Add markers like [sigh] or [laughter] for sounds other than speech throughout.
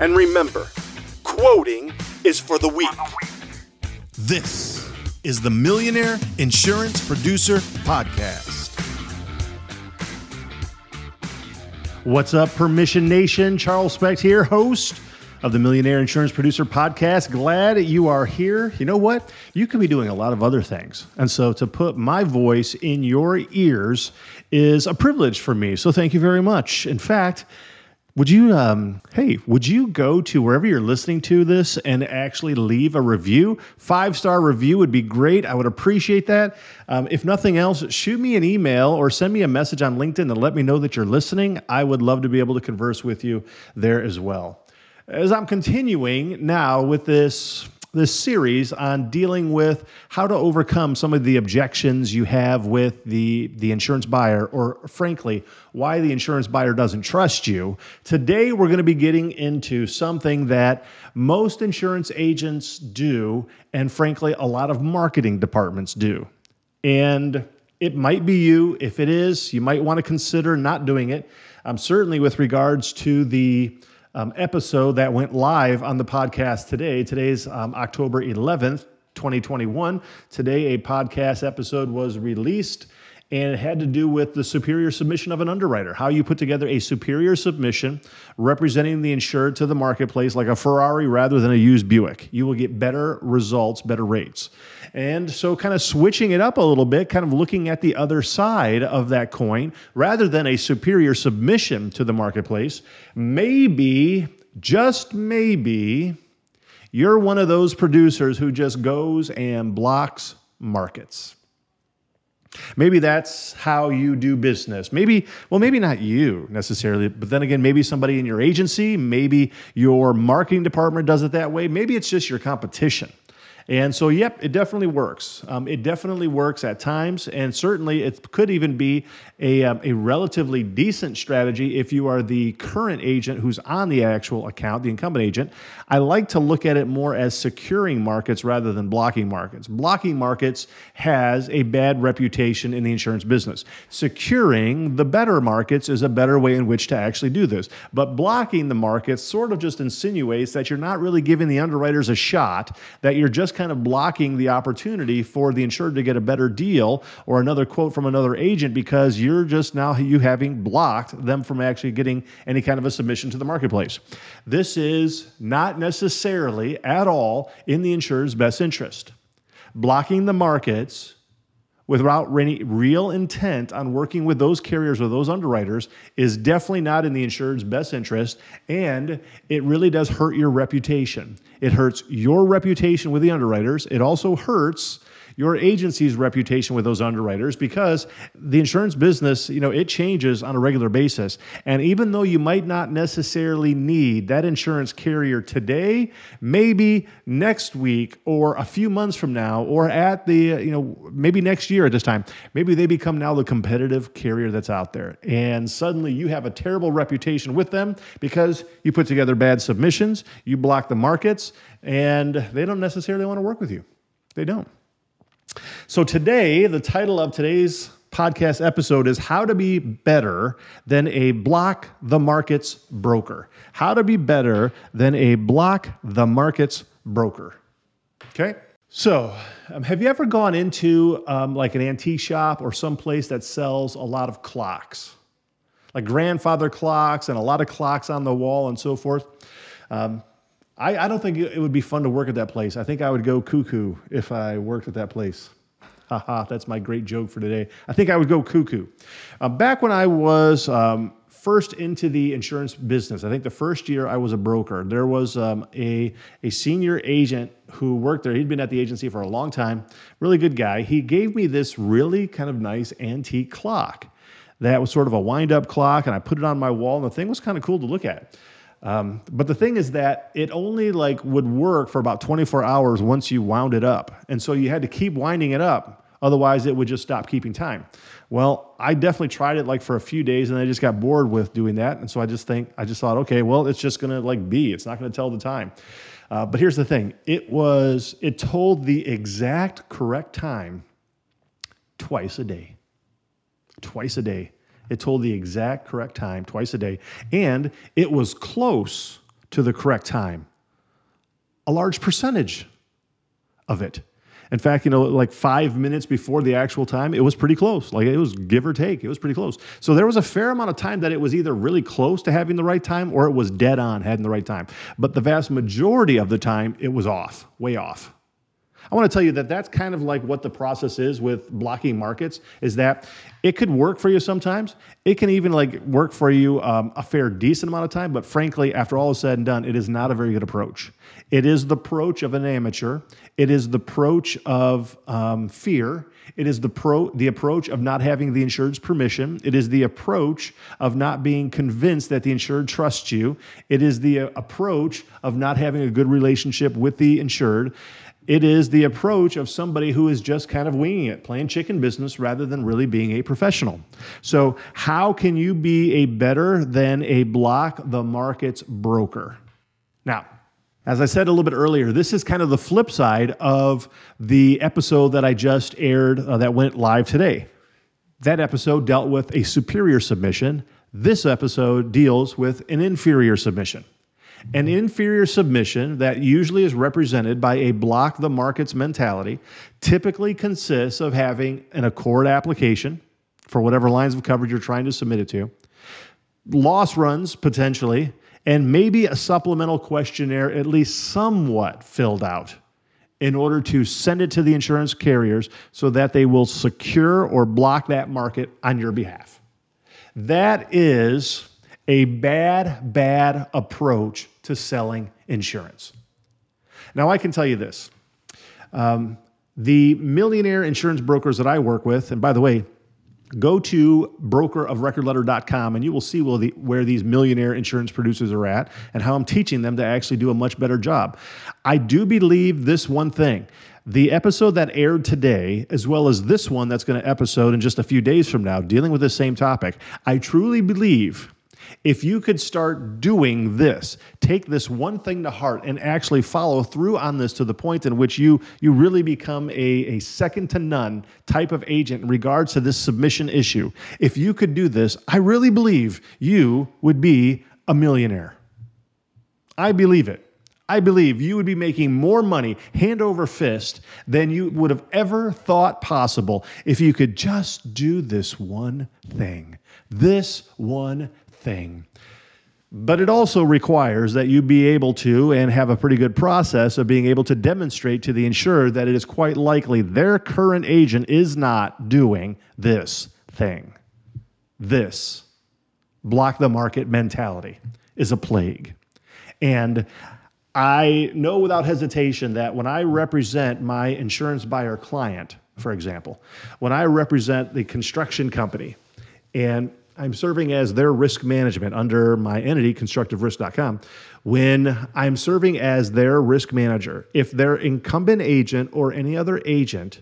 And remember quoting is for the weak. This is the Millionaire Insurance Producer Podcast. What's up, Permission Nation? Charles Specht here, host of the Millionaire Insurance Producer Podcast. Glad you are here. You know what? You could be doing a lot of other things. And so to put my voice in your ears is a privilege for me. So thank you very much. In fact, would you, um, hey, would you go to wherever you're listening to this and actually leave a review? Five star review would be great. I would appreciate that. Um, if nothing else, shoot me an email or send me a message on LinkedIn to let me know that you're listening. I would love to be able to converse with you there as well. As I'm continuing now with this this series on dealing with how to overcome some of the objections you have with the, the insurance buyer, or frankly, why the insurance buyer doesn't trust you. Today, we're going to be getting into something that most insurance agents do, and frankly, a lot of marketing departments do. And it might be you. If it is, you might want to consider not doing it. Um, certainly, with regards to the um, episode that went live on the podcast today. Today's um, October 11th, 2021. Today, a podcast episode was released and it had to do with the superior submission of an underwriter, how you put together a superior submission representing the insured to the marketplace like a Ferrari rather than a used Buick. You will get better results, better rates. And so, kind of switching it up a little bit, kind of looking at the other side of that coin, rather than a superior submission to the marketplace, maybe, just maybe, you're one of those producers who just goes and blocks markets. Maybe that's how you do business. Maybe, well, maybe not you necessarily, but then again, maybe somebody in your agency, maybe your marketing department does it that way. Maybe it's just your competition. And so, yep, it definitely works. Um, it definitely works at times, and certainly it could even be a, um, a relatively decent strategy if you are the current agent who's on the actual account, the incumbent agent. I like to look at it more as securing markets rather than blocking markets. Blocking markets has a bad reputation in the insurance business. Securing the better markets is a better way in which to actually do this. But blocking the markets sort of just insinuates that you're not really giving the underwriters a shot, that you're just kind of blocking the opportunity for the insured to get a better deal or another quote from another agent because you're just now you having blocked them from actually getting any kind of a submission to the marketplace. This is not necessarily at all in the insurer's best interest. Blocking the markets without any real intent on working with those carriers or those underwriters is definitely not in the insured's best interest and it really does hurt your reputation. It hurts your reputation with the underwriters. It also hurts your agency's reputation with those underwriters because the insurance business, you know, it changes on a regular basis. And even though you might not necessarily need that insurance carrier today, maybe next week or a few months from now or at the, you know, maybe next year at this time, maybe they become now the competitive carrier that's out there. And suddenly you have a terrible reputation with them because you put together bad submissions, you block the markets, and they don't necessarily want to work with you. They don't. So, today, the title of today's podcast episode is How to Be Better Than a Block the Markets Broker. How to Be Better Than a Block the Markets Broker. Okay? So, um, have you ever gone into um, like an antique shop or some place that sells a lot of clocks? Like grandfather clocks and a lot of clocks on the wall and so forth. Um, I, I don't think it would be fun to work at that place. I think I would go cuckoo if I worked at that place. Haha, that's my great joke for today. I think I would go cuckoo. Uh, back when I was um, first into the insurance business, I think the first year I was a broker, there was um, a, a senior agent who worked there. He'd been at the agency for a long time, really good guy. He gave me this really kind of nice antique clock that was sort of a wind up clock, and I put it on my wall, and the thing was kind of cool to look at. Um, but the thing is that it only like would work for about 24 hours once you wound it up. And so you had to keep winding it up. Otherwise, it would just stop keeping time. Well, I definitely tried it like for a few days and I just got bored with doing that. And so I just think, I just thought, okay, well, it's just to like be, it's not to tell the time. Uh, but here's the thing it was, it told the exact correct time twice a day. Twice a day. It told the exact correct time twice a day, and it was close to the correct time. A large percentage of it. In fact, you know, like five minutes before the actual time, it was pretty close. Like it was give or take, it was pretty close. So there was a fair amount of time that it was either really close to having the right time or it was dead on having the right time. But the vast majority of the time, it was off, way off. I want to tell you that that's kind of like what the process is with blocking markets is that it could work for you sometimes. It can even like work for you um, a fair decent amount of time, but frankly, after all is said and done, it is not a very good approach. It is the approach of an amateur. It is the approach of um, fear. It is the pro the approach of not having the insured's permission. It is the approach of not being convinced that the insured trusts you. It is the uh, approach of not having a good relationship with the insured. It is the approach of somebody who is just kind of winging it, playing chicken business rather than really being a professional. So, how can you be a better than a block the markets broker? Now, as I said a little bit earlier, this is kind of the flip side of the episode that I just aired uh, that went live today. That episode dealt with a superior submission. This episode deals with an inferior submission. An inferior submission that usually is represented by a block the markets mentality typically consists of having an ACORD application for whatever lines of coverage you're trying to submit it to, loss runs potentially, and maybe a supplemental questionnaire at least somewhat filled out in order to send it to the insurance carriers so that they will secure or block that market on your behalf. That is a bad, bad approach to selling insurance. Now, I can tell you this um, the millionaire insurance brokers that I work with, and by the way, go to brokerofrecordletter.com and you will see where these millionaire insurance producers are at and how I'm teaching them to actually do a much better job. I do believe this one thing. The episode that aired today, as well as this one that's going to episode in just a few days from now, dealing with the same topic, I truly believe if you could start doing this, take this one thing to heart and actually follow through on this to the point in which you, you really become a, a second to none type of agent in regards to this submission issue, if you could do this, I really believe you would be a millionaire. I believe it. I believe you would be making more money hand over fist than you would have ever thought possible if you could just do this one thing. This one thing. But it also requires that you be able to and have a pretty good process of being able to demonstrate to the insurer that it is quite likely their current agent is not doing this thing. This block the market mentality is a plague. And I know without hesitation that when I represent my insurance buyer client, for example, when I represent the construction company and I'm serving as their risk management under my entity, constructiverisk.com. When I'm serving as their risk manager, if their incumbent agent or any other agent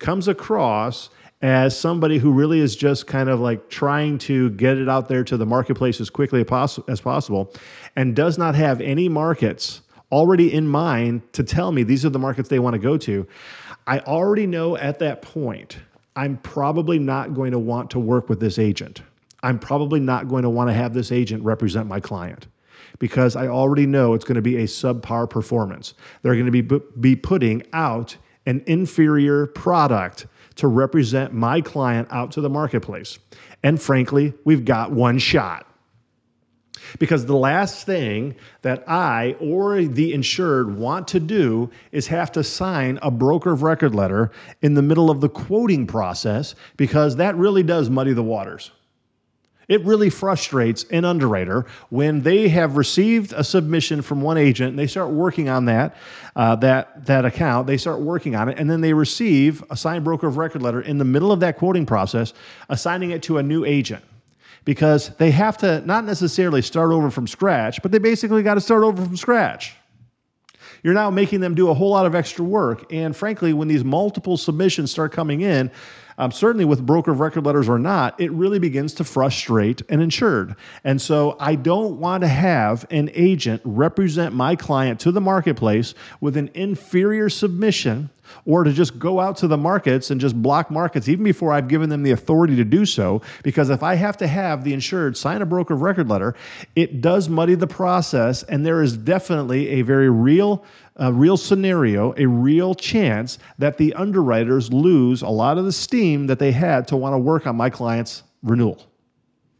comes across as somebody who really is just kind of like trying to get it out there to the marketplace as quickly as possible and does not have any markets already in mind to tell me these are the markets they want to go to, I already know at that point I'm probably not going to want to work with this agent. I'm probably not going to want to have this agent represent my client because I already know it's going to be a subpar performance. They're going to be, be putting out an inferior product to represent my client out to the marketplace. And frankly, we've got one shot. Because the last thing that I or the insured want to do is have to sign a broker of record letter in the middle of the quoting process because that really does muddy the waters. It really frustrates an underwriter when they have received a submission from one agent and they start working on that, uh, that, that account, they start working on it, and then they receive a signed broker of record letter in the middle of that quoting process, assigning it to a new agent because they have to not necessarily start over from scratch, but they basically got to start over from scratch. You're now making them do a whole lot of extra work. And frankly, when these multiple submissions start coming in, um, certainly with broker of record letters or not, it really begins to frustrate an insured. And so I don't want to have an agent represent my client to the marketplace with an inferior submission or to just go out to the markets and just block markets even before I've given them the authority to do so. Because if I have to have the insured sign a broker of record letter, it does muddy the process, and there is definitely a very real a real scenario, a real chance that the underwriters lose a lot of the steam that they had to want to work on my client's renewal.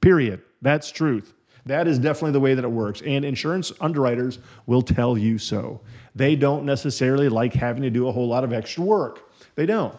Period. That's truth. That is definitely the way that it works. And insurance underwriters will tell you so. They don't necessarily like having to do a whole lot of extra work. They don't.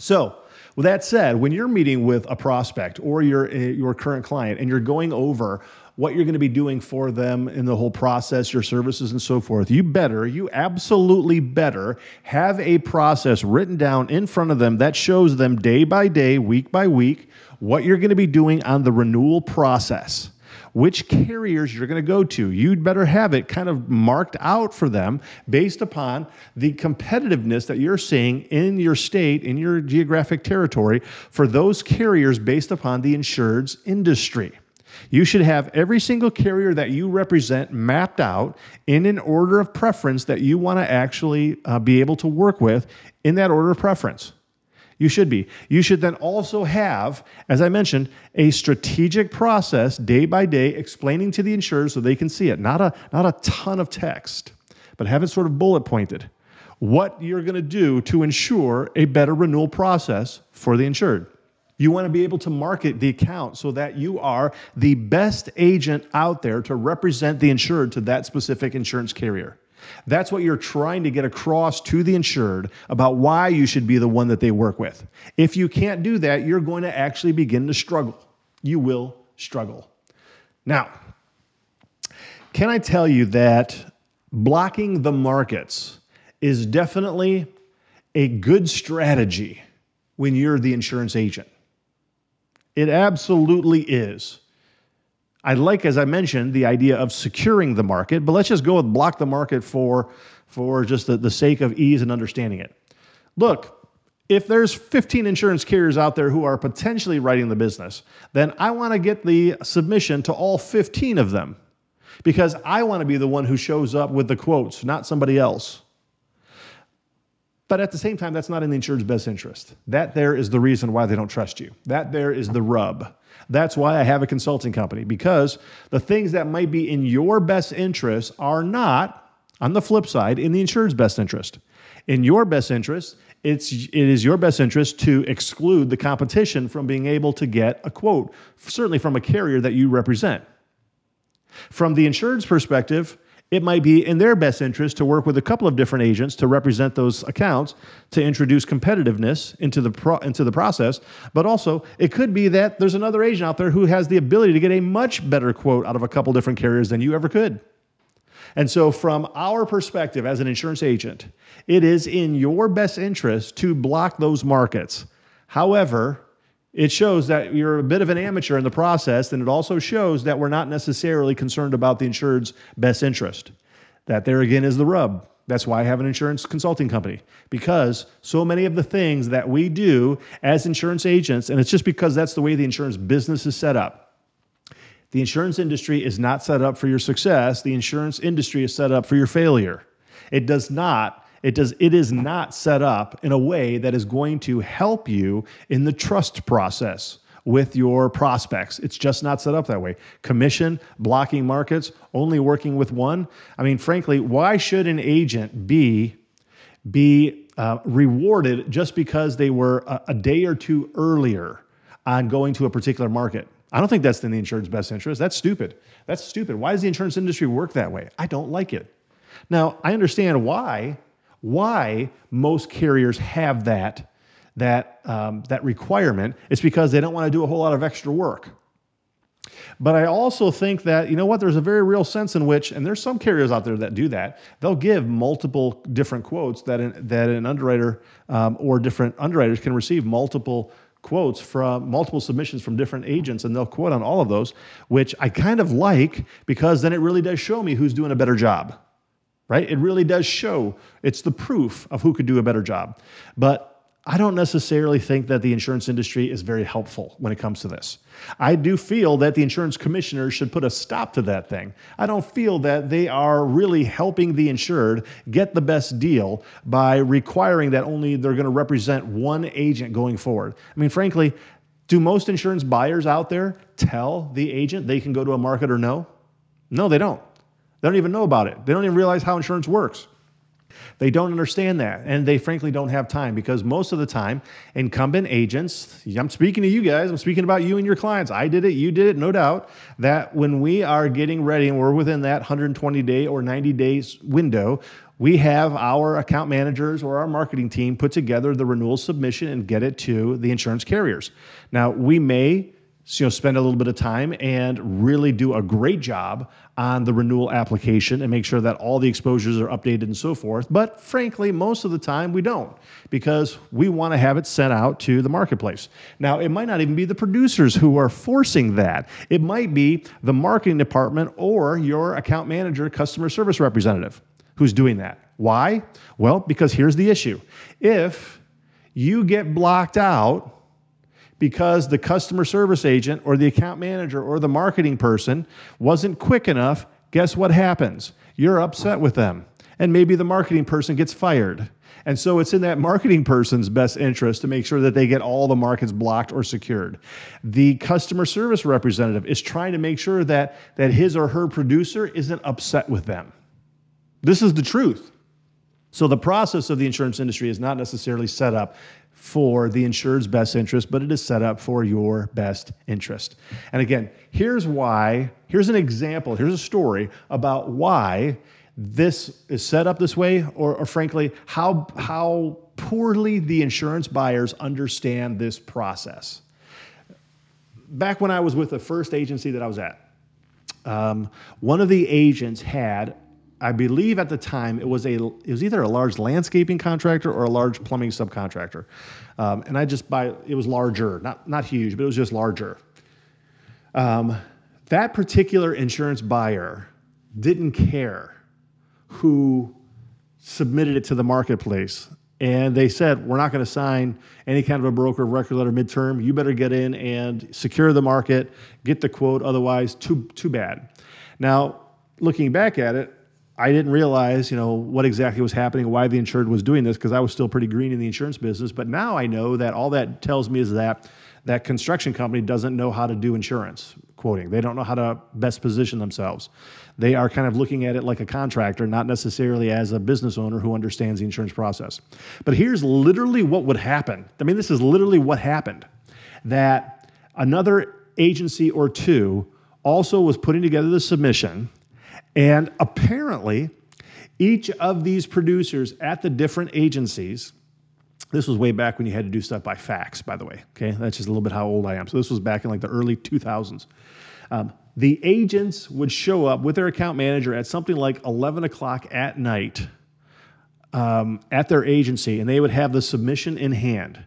So, with that said, when you're meeting with a prospect or your, eh, your current client and you're going over what you're going to be doing for them in the whole process, your services, and so forth. You better, you absolutely better have a process written down in front of them that shows them day by day, week by week, what you're going to be doing on the renewal process which carriers you're going to go to. You'd better have it kind of marked out for them based upon the competitiveness that you're seeing in your state, in your geographic territory, for those carriers based upon the insured's industry. You should have every single carrier that you represent mapped out in an order of preference that you want to actually uh, be able to work with in that order of preference. You should be. You should then also have, as I mentioned, a strategic process day by day explaining to the insurers so they can see it. Not a, not a ton of text, but have it sort of bullet pointed. What you're going to do to ensure a better renewal process for the insured. You want to be able to market the account so that you are the best agent out there to represent the insured to that specific insurance carrier. That's what you're trying to get across to the insured about why you should be the one that they work with. If you can't do that, you're going to actually begin to struggle. You will struggle. Now, can I tell you that blocking the markets is definitely a good strategy when you're the insurance agent? It absolutely is. I like, as I mentioned, the idea of securing the market, but let's just go with block the market for, for just the, the sake of ease and understanding it. Look, if there's 15 insurance carriers out there who are potentially writing the business, then I want to get the submission to all 15 of them because I want to be the one who shows up with the quotes, not somebody else. But at the same time, that's not in the insured's best interest. That there is the reason why they don't trust you. That there is the rub. That's why I have a consulting company because the things that might be in your best interest are not, on the flip side, in the insured's best interest. In your best interest, it's, it is your best interest to exclude the competition from being able to get a quote, certainly from a carrier that you represent. From the insured's perspective, it might be in their best interest to work with a couple of different agents to represent those accounts to introduce competitiveness into the pro- into the process. But also it could be that there's another agent out there who has the ability to get a much better quote out of a couple different carriers than you ever could. And so from our perspective as an insurance agent it is in your best interest to block those markets. However it shows that you're a bit of an amateur in the process, and it also shows that we're not necessarily concerned about the insured's best interest. That there again is the rub. That's why I have an insurance consulting company because so many of the things that we do as insurance agents, and it's just because that's the way the insurance business is set up. The insurance industry is not set up for your success, the insurance industry is set up for your failure. It does not it does it is not set up in a way that is going to help you in the trust process with your prospects. It's just not set up that way. Commission, blocking markets, only working with one. I mean, frankly, why should an agent be be uh, rewarded just because they were a, a day or two earlier on going to a particular market? I don't think that's in the insured's best interest. That's stupid. That's stupid. Why does the insurance industry work that way? I don't like it. Now, I understand why why most carriers have that that um, that requirement. It's because they don't want to do a whole lot of extra work. But I also think that, you know what, there's a very real sense in which, and there's some carriers out there that do that, they'll give multiple different quotes that an, that an underwriter um, or different underwriters can receive multiple quotes from multiple submissions from different agents and they'll quote on all of those, which I kind of like because then it really does show me who's doing a better job. Right? It really does show. It's the proof of who could do a better job. But I don't necessarily think that the insurance industry is very helpful when it comes to this. I do feel that the insurance commissioners should put a stop to that thing. I don't feel that they are really helping the insured get the best deal by requiring that only they're going to represent one agent going forward. I mean, frankly, do most insurance buyers out there tell the agent they can go to a market or no? No, they don't. They don't even know about it. They don't even realize how insurance works. They don't understand that, and they frankly don't have time because most of the time, incumbent agents, I'm speaking to you guys, I'm speaking about you and your clients. I did it, you did it, no doubt, that when we are getting ready and we're within that 120 day or 90 days window, we have our account managers or our marketing team put together the renewal submission and get it to the insurance carriers. Now, we may you know, spend a little bit of time and really do a great job on the renewal application and make sure that all the exposures are updated and so forth. But frankly, most of the time we don't because we want to have it sent out to the marketplace. Now, it might not even be the producers who are forcing that. It might be the marketing department or your account manager, customer service representative who's doing that. Why? Well, because here's the issue. If you get blocked out because the customer service agent or the account manager or the marketing person wasn't quick enough, guess what happens? You're upset with them. And maybe the marketing person gets fired. And so it's in that marketing person's best interest to make sure that they get all the markets blocked or secured. The customer service representative is trying to make sure that, that his or her producer isn't upset with them. This is the truth. So the process of the insurance industry is not necessarily set up for the insured's best interest, but it is set up for your best interest. And again, here's why, here's an example, here's a story about why this is set up this way, or, or frankly, how, how poorly the insurance buyers understand this process. Back when I was with the first agency that I was at, um, one of the agents had I believe at the time it was a it was either a large landscaping contractor or a large plumbing subcontractor, um, and I just buy it was larger, not not huge, but it was just larger. Um, that particular insurance buyer didn't care who submitted it to the marketplace, and they said we're not going to sign any kind of a broker of record letter midterm. You better get in and secure the market, get the quote. Otherwise, too too bad. Now, looking back at it, I didn't realize, you know, what exactly was happening, why the insured was doing this, because I was still pretty green in the insurance business. But now I know that all that tells me is that that construction company doesn't know how to do insurance quoting. They don't know how to best position themselves. They are kind of looking at it like a contractor, not necessarily as a business owner who understands the insurance process. But here's literally what would happen. I mean, this is literally what happened. That another agency or two also was putting together the submission and apparently, each of these producers at the different agencies, this was way back when you had to do stuff by fax, by the way. Okay, that's just a little bit how old I am. So this was back in like the early 2000s. Um, the agents would show up with their account manager at something like 11 o'clock at night um, at their agency, and they would have the submission in hand.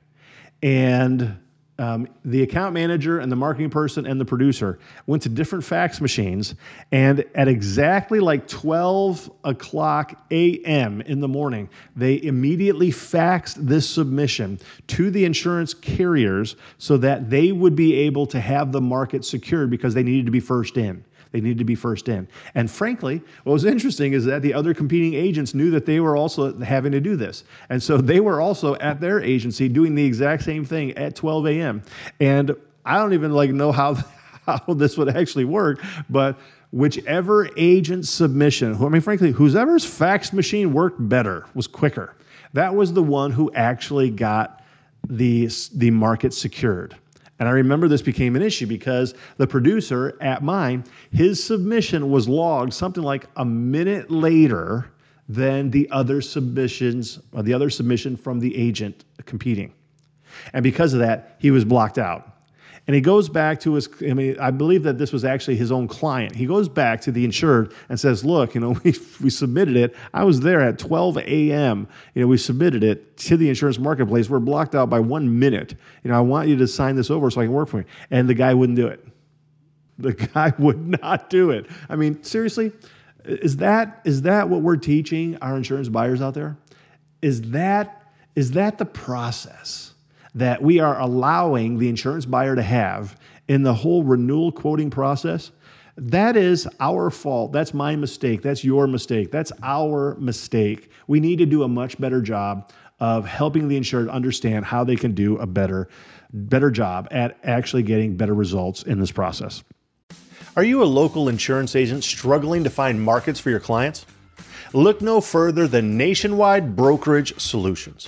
And um, the account manager and the marketing person and the producer went to different fax machines, and at exactly like 12 o'clock a.m. in the morning, they immediately faxed this submission to the insurance carriers so that they would be able to have the market secured because they needed to be first in. They needed to be first in. And frankly, what was interesting is that the other competing agents knew that they were also having to do this. And so they were also at their agency doing the exact same thing at 12 a.m. And I don't even like know how, [laughs] how this would actually work, but whichever agent submission, I mean, frankly, whoever's fax machine worked better, was quicker. That was the one who actually got the, the market secured. And I remember this became an issue because the producer at mine, his submission was logged something like a minute later than the other submissions, or the other submission from the agent competing. And because of that, he was blocked out. And he goes back to his, I mean, I believe that this was actually his own client. He goes back to the insured and says, Look, you know, [laughs] we, we submitted it. I was there at 12 a.m. You know, we submitted it to the insurance marketplace. We're blocked out by one minute. You know, I want you to sign this over so I can work for you. And the guy wouldn't do it. The [laughs] guy would not do it. I mean, seriously, is that is that what we're teaching our insurance buyers out there? Is that is that the process? That we are allowing the insurance buyer to have in the whole renewal quoting process, that is our fault. That's my mistake. That's your mistake. That's our mistake. We need to do a much better job of helping the insured understand how they can do a better better job at actually getting better results in this process. Are you a local insurance agent struggling to find markets for your clients? Look no further than Nationwide Brokerage Solutions.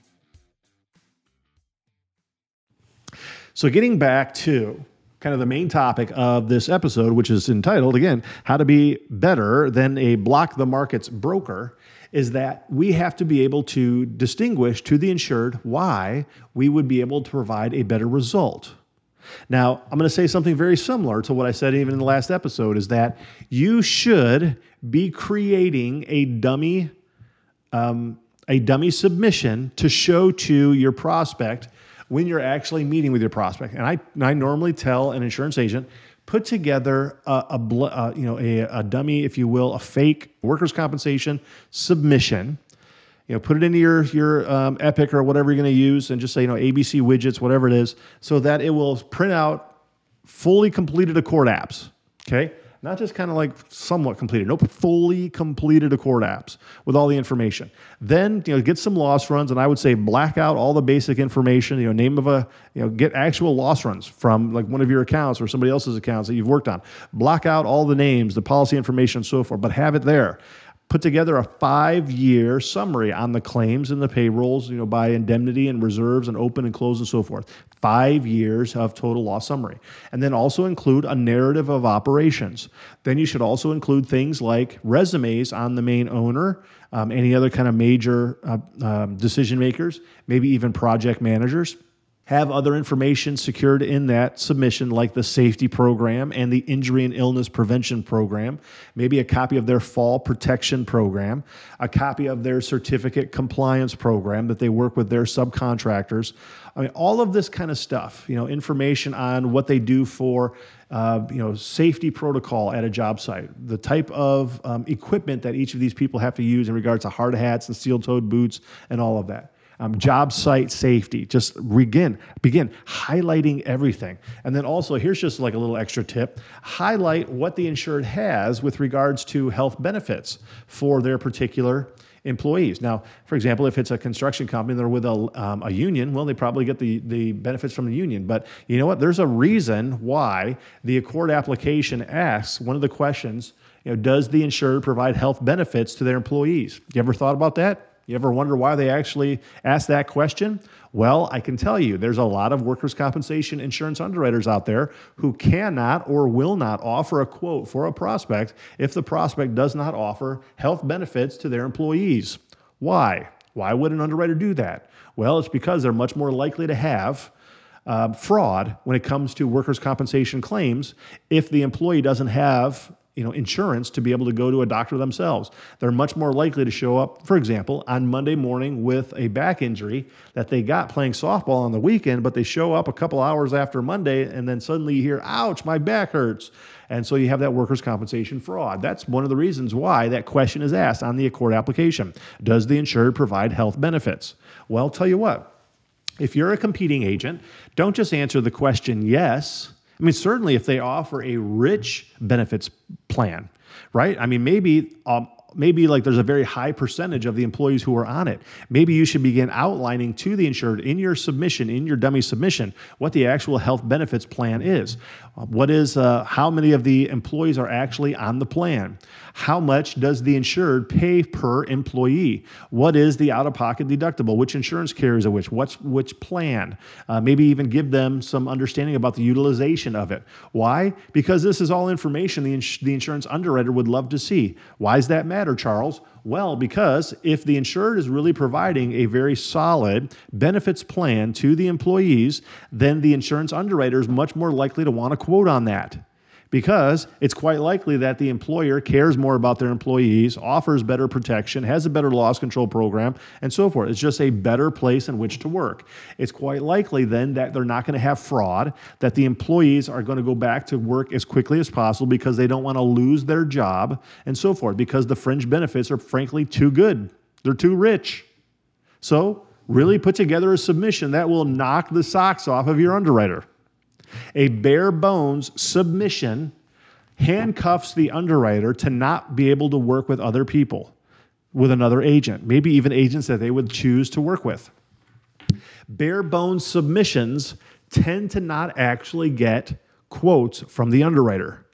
So, getting back to kind of the main topic of this episode, which is entitled again, How to Be Better Than a Block the Markets Broker, is that we have to be able to distinguish to the insured why we would be able to provide a better result. Now, I'm going to say something very similar to what I said even in the last episode is that you should be creating a dummy um, a dummy submission to show to your prospect when you're actually meeting with your prospect. And I, I normally tell an insurance agent, put together a, a uh, you know a, a, dummy, if you will, a fake workers' compensation submission. You know, put it into your your um, Epic or whatever you're going to use, and just say you know ABC widgets, whatever it is, so that it will print out fully completed ACORD apps. Okay, not just kind of like somewhat completed. Nope, fully completed ACORD apps with all the information. Then you know get some loss runs, and I would say black out all the basic information. You know, name of a you know get actual loss runs from like one of your accounts or somebody else's accounts that you've worked on. Block out all the names, the policy information, and so forth, but have it there put together a five year summary on the claims and the payrolls, you know, by indemnity and reserves and open and close and so forth. Five years of total loss summary. And then also include a narrative of operations. Then you should also include things like resumes on the main owner, um, any other kind of major uh, um, decision makers, maybe even project managers have other information secured in that submission, like the safety program and the injury and illness prevention program, maybe a copy of their fall protection program, a copy of their certificate compliance program that they work with their subcontractors. I mean, all of this kind of stuff, you know, information on what they do for, uh, you know, safety protocol at a job site, the type of um, equipment that each of these people have to use in regards to hard hats and steel toed boots and all of that um, job site safety. Just begin, begin highlighting everything. And then also, here's just like a little extra tip highlight what the insured has with regards to health benefits for their particular employees. Now, for example, if it's a construction company they're with a, um, a union, well, they probably get the, the benefits from the union. But you know what? There's a reason why the ACORD application asks one of the questions, you know, does the insured provide health benefits to their employees? You ever thought about that? You ever wonder why they actually ask that question? Well, I can tell you there's a lot of workers' compensation insurance underwriters out there who cannot or will not offer a quote for a prospect if the prospect does not offer health benefits to their employees. Why? Why would an underwriter do that? Well, it's because they're much more likely to have uh, fraud when it comes to workers' compensation claims if the employee doesn't have you know, insurance to be able to go to a doctor themselves. They're much more likely to show up, for example, on Monday morning with a back injury that they got playing softball on the weekend, but they show up a couple hours after Monday and then suddenly you hear, ouch, my back hurts. And so you have that workers' compensation fraud. That's one of the reasons why that question is asked on the ACORD application. Does the insured provide health benefits? Well, tell you what, If you're a competing agent, don't just answer the question yes. I mean, certainly if they offer a rich benefits plan, right? I mean, maybe um, maybe like there's a very high percentage of the employees who are on it. Maybe you should begin outlining to the insured in your submission, in your dummy submission, what the actual health benefits plan is. What is uh, how many of the employees are actually on the plan? How much does the insured pay per employee? What is the out-of-pocket deductible? Which insurance carriers are which? What's which plan? Uh, maybe even give them some understanding about the utilization of it. Why? Because this is all information the, ins- the insurance underwriter would love to see. Why does that matter, Charles? Well, because if the insured is really providing a very solid benefits plan to the employees, then the insurance underwriter is much more likely to want to quote on that because it's quite likely that the employer cares more about their employees, offers better protection, has a better loss control program, and so forth. It's just a better place in which to work. It's quite likely then that they're not going to have fraud, that the employees are going to go back to work as quickly as possible because they don't want to lose their job, and so forth, because the fringe benefits are frankly too good. They're too rich. So, really put together a submission that will knock the socks off of your underwriter. A bare bones submission handcuffs the underwriter to not be able to work with other people, with another agent, maybe even agents that they would choose to work with. Bare bones submissions tend to not actually get quotes from the underwriter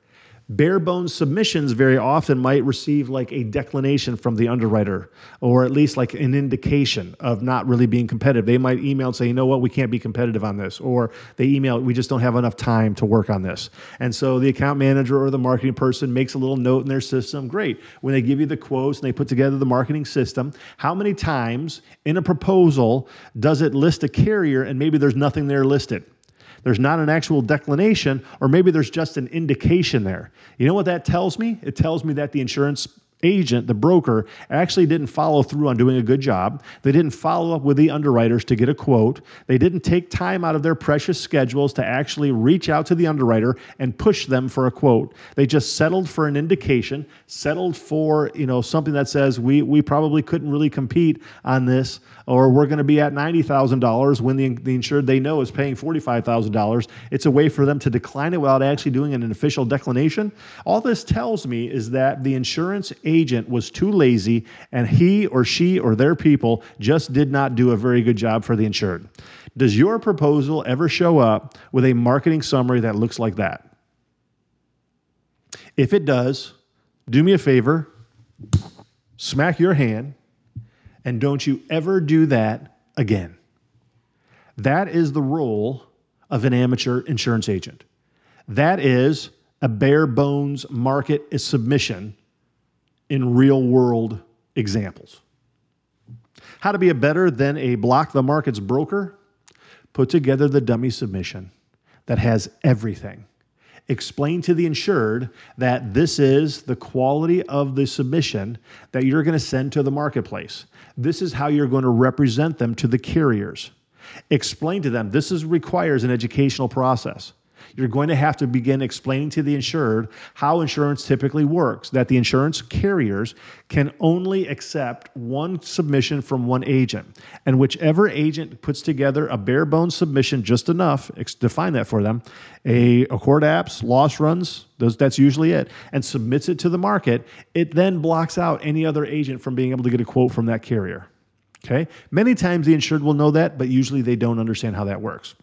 bare bones submissions very often might receive like a declination from the underwriter or at least like an indication of not really being competitive. They might email and say you know what? We can't be competitive on this or they email we just don't have enough time to work on this. And so the account manager or the marketing person makes a little note in their system. Great. When they give you the quotes and they put together the marketing system how many times in a proposal does it list a carrier and maybe there's nothing there listed there's not an actual declination, or maybe there's just an indication there. You know what that tells me? It tells me that the insurance agent, the broker, actually didn't follow through on doing a good job. They didn't follow up with the underwriters to get a quote. They didn't take time out of their precious schedules to actually reach out to the underwriter and push them for a quote. They just settled for an indication, settled for, you know, something that says we we probably couldn't really compete on this or we're going to be at $90,000 when the, the insured they know is paying $45,000. It's a way for them to decline it without actually doing an official declination. All this tells me is that the insurance agent was too lazy and he or she or their people just did not do a very good job for the insured. Does your proposal ever show up with a marketing summary that looks like that? If it does, do me a favor, smack your hand and don't you ever do that again. That is the role of an amateur insurance agent. That is a bare bones market submission in real world examples. How to be a better than a block the markets broker? Put together the dummy submission that has everything explain to the insured that this is the quality of the submission that you're going to send to the marketplace. This is how you're going to represent them to the carriers. Explain to them this is requires an educational process you're going to have to begin explaining to the insured how insurance typically works, that the insurance carriers can only accept one submission from one agent. And whichever agent puts together a bare bones submission just enough, define that for them, a ACORD apps, loss runs, those, that's usually it, and submits it to the market, it then blocks out any other agent from being able to get a quote from that carrier. Okay? Many times the insured will know that, but usually they don't understand how that works.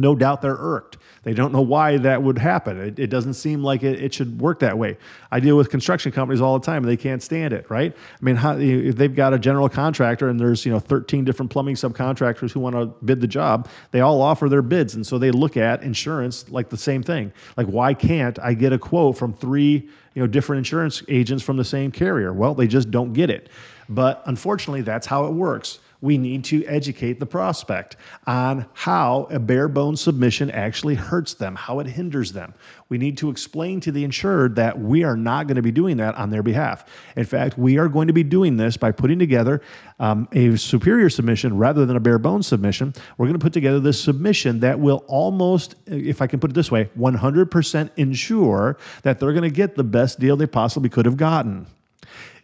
No doubt they're irked. They don't know why that would happen. It, it doesn't seem like it, it, should work that way. I deal with construction companies all the time, they can't stand it, right? I mean, how, if they've got a general contractor and there's you know 13 different plumbing subcontractors who want to bid the job, they all offer their bids, and so they look at insurance like the same thing. Like, why can't I get a quote from three you know different insurance agents from the same carrier? Well, they just don't get it. But unfortunately, that's how it works we need to educate the prospect on how a bare bones submission actually hurts them, how it hinders them. We need to explain to the insured that we are not going to be doing that on their behalf. In fact, we are going to be doing this by putting together um, a superior submission rather than a bare bones submission. We're going to put together this submission that will almost, if I can put it this way, 100% ensure that they're going to get the best deal they possibly could have gotten.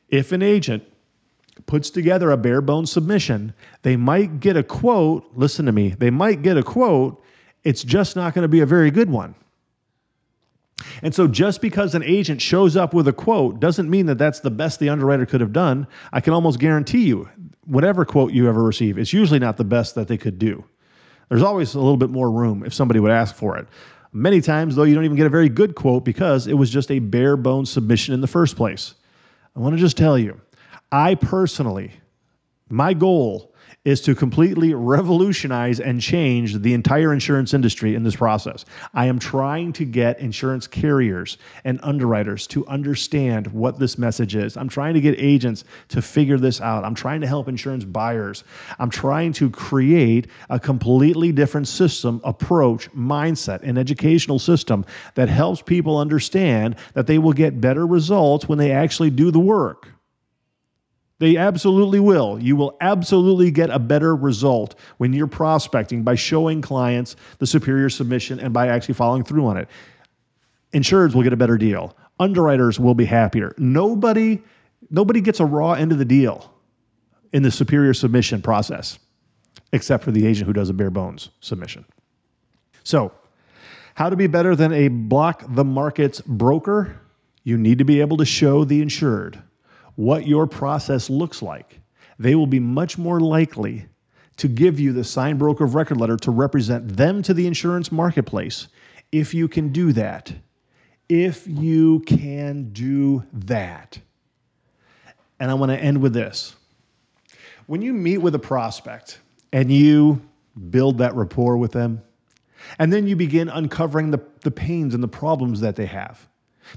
If an agent puts together a bare bones submission, they might get a quote. Listen to me, they might get a quote. It's just not going to be a very good one. And so, just because an agent shows up with a quote doesn't mean that that's the best the underwriter could have done. I can almost guarantee you, whatever quote you ever receive, it's usually not the best that they could do. There's always a little bit more room if somebody would ask for it. Many times, though, you don't even get a very good quote because it was just a bare bones submission in the first place. I want to just tell you, I personally, my goal is to completely revolutionize and change the entire insurance industry in this process. I am trying to get insurance carriers and underwriters to understand what this message is. I'm trying to get agents to figure this out. I'm trying to help insurance buyers. I'm trying to create a completely different system, approach, mindset, and educational system that helps people understand that they will get better results when they actually do the work. They absolutely will. You will absolutely get a better result when you're prospecting by showing clients the superior submission and by actually following through on it. Insureds will get a better deal. Underwriters will be happier. Nobody nobody gets a raw end of the deal in the superior submission process except for the agent who does a bare bones submission. So, how to be better than a block the markets broker? You need to be able to show the insured what your process looks like, they will be much more likely to give you the signed broker of record letter to represent them to the insurance marketplace if you can do that. If you can do that. And I want to end with this. When you meet with a prospect and you build that rapport with them, and then you begin uncovering the, the pains and the problems that they have,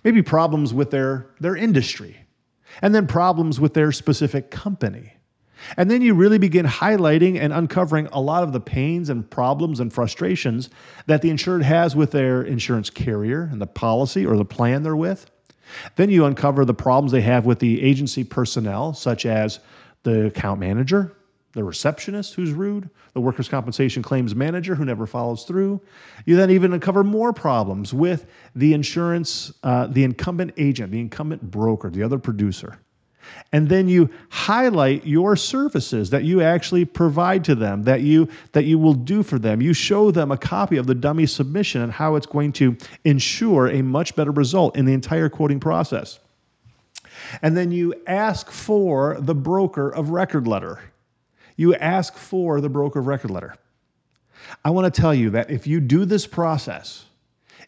maybe problems with their, their industry, and then problems with their specific company. And then you really begin highlighting and uncovering a lot of the pains and problems and frustrations that the insured has with their insurance carrier and the policy or the plan they're with. Then you uncover the problems they have with the agency personnel, such as the account manager, the receptionist who's rude, the workers' compensation claims manager who never follows through. You then even uncover more problems with the insurance, uh, the incumbent agent, the incumbent broker, the other producer. And then you highlight your services that you actually provide to them, that you that you will do for them. You show them a copy of the dummy submission and how it's going to ensure a much better result in the entire quoting process. And then you ask for the broker of record letter you ask for the broker of record letter. I want to tell you that if you do this process,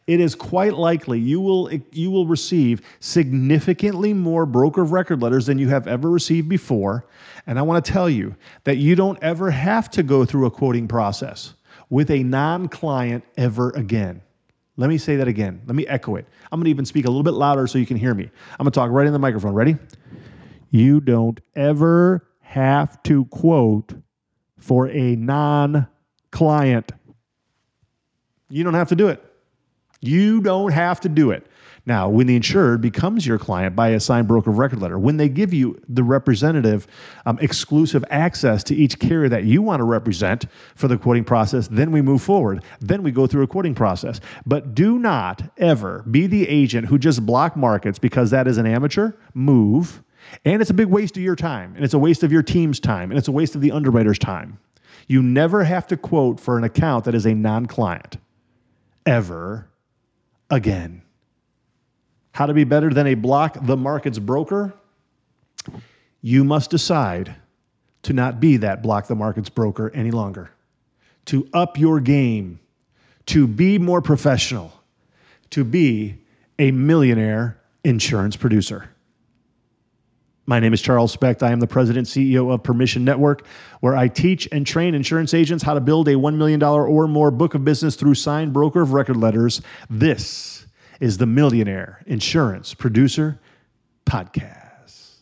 it is quite likely you will you will receive significantly more broker of record letters than you have ever received before. And i want to tell you that you don't ever have to go through a quoting process with a non-client ever again. Let me say that again. Let me echo it. I'm going to even speak a little bit louder so you can hear me. I'm going to talk right in the microphone. Ready? You don't ever have to quote for a non client. You don't have to do it. You don't have to do it. Now, when the insured becomes your client by a signed broker of record letter, when they give you the representative um, exclusive access to each carrier that you want to represent for the quoting process, then we move forward. Then we go through a quoting process. But do not ever be the agent who just block markets because that is an amateur move and it's a big waste of your time, and it's a waste of your team's time, and it's a waste of the underwriter's time. You never have to quote for an account that is a non client ever again. How to be better than a block the markets broker? You must decide to not be that block the markets broker any longer, to up your game, to be more professional, to be a millionaire insurance producer. My name is Charles Specht. I am the president CEO of Permission Network, where I teach and train insurance agents how to build a $1 million or more book of business through signed broker of record letters. This is the Millionaire Insurance Producer Podcast.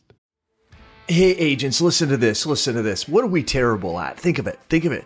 Hey, agents, listen to this. Listen to this. What are we terrible at? Think of it. Think of it.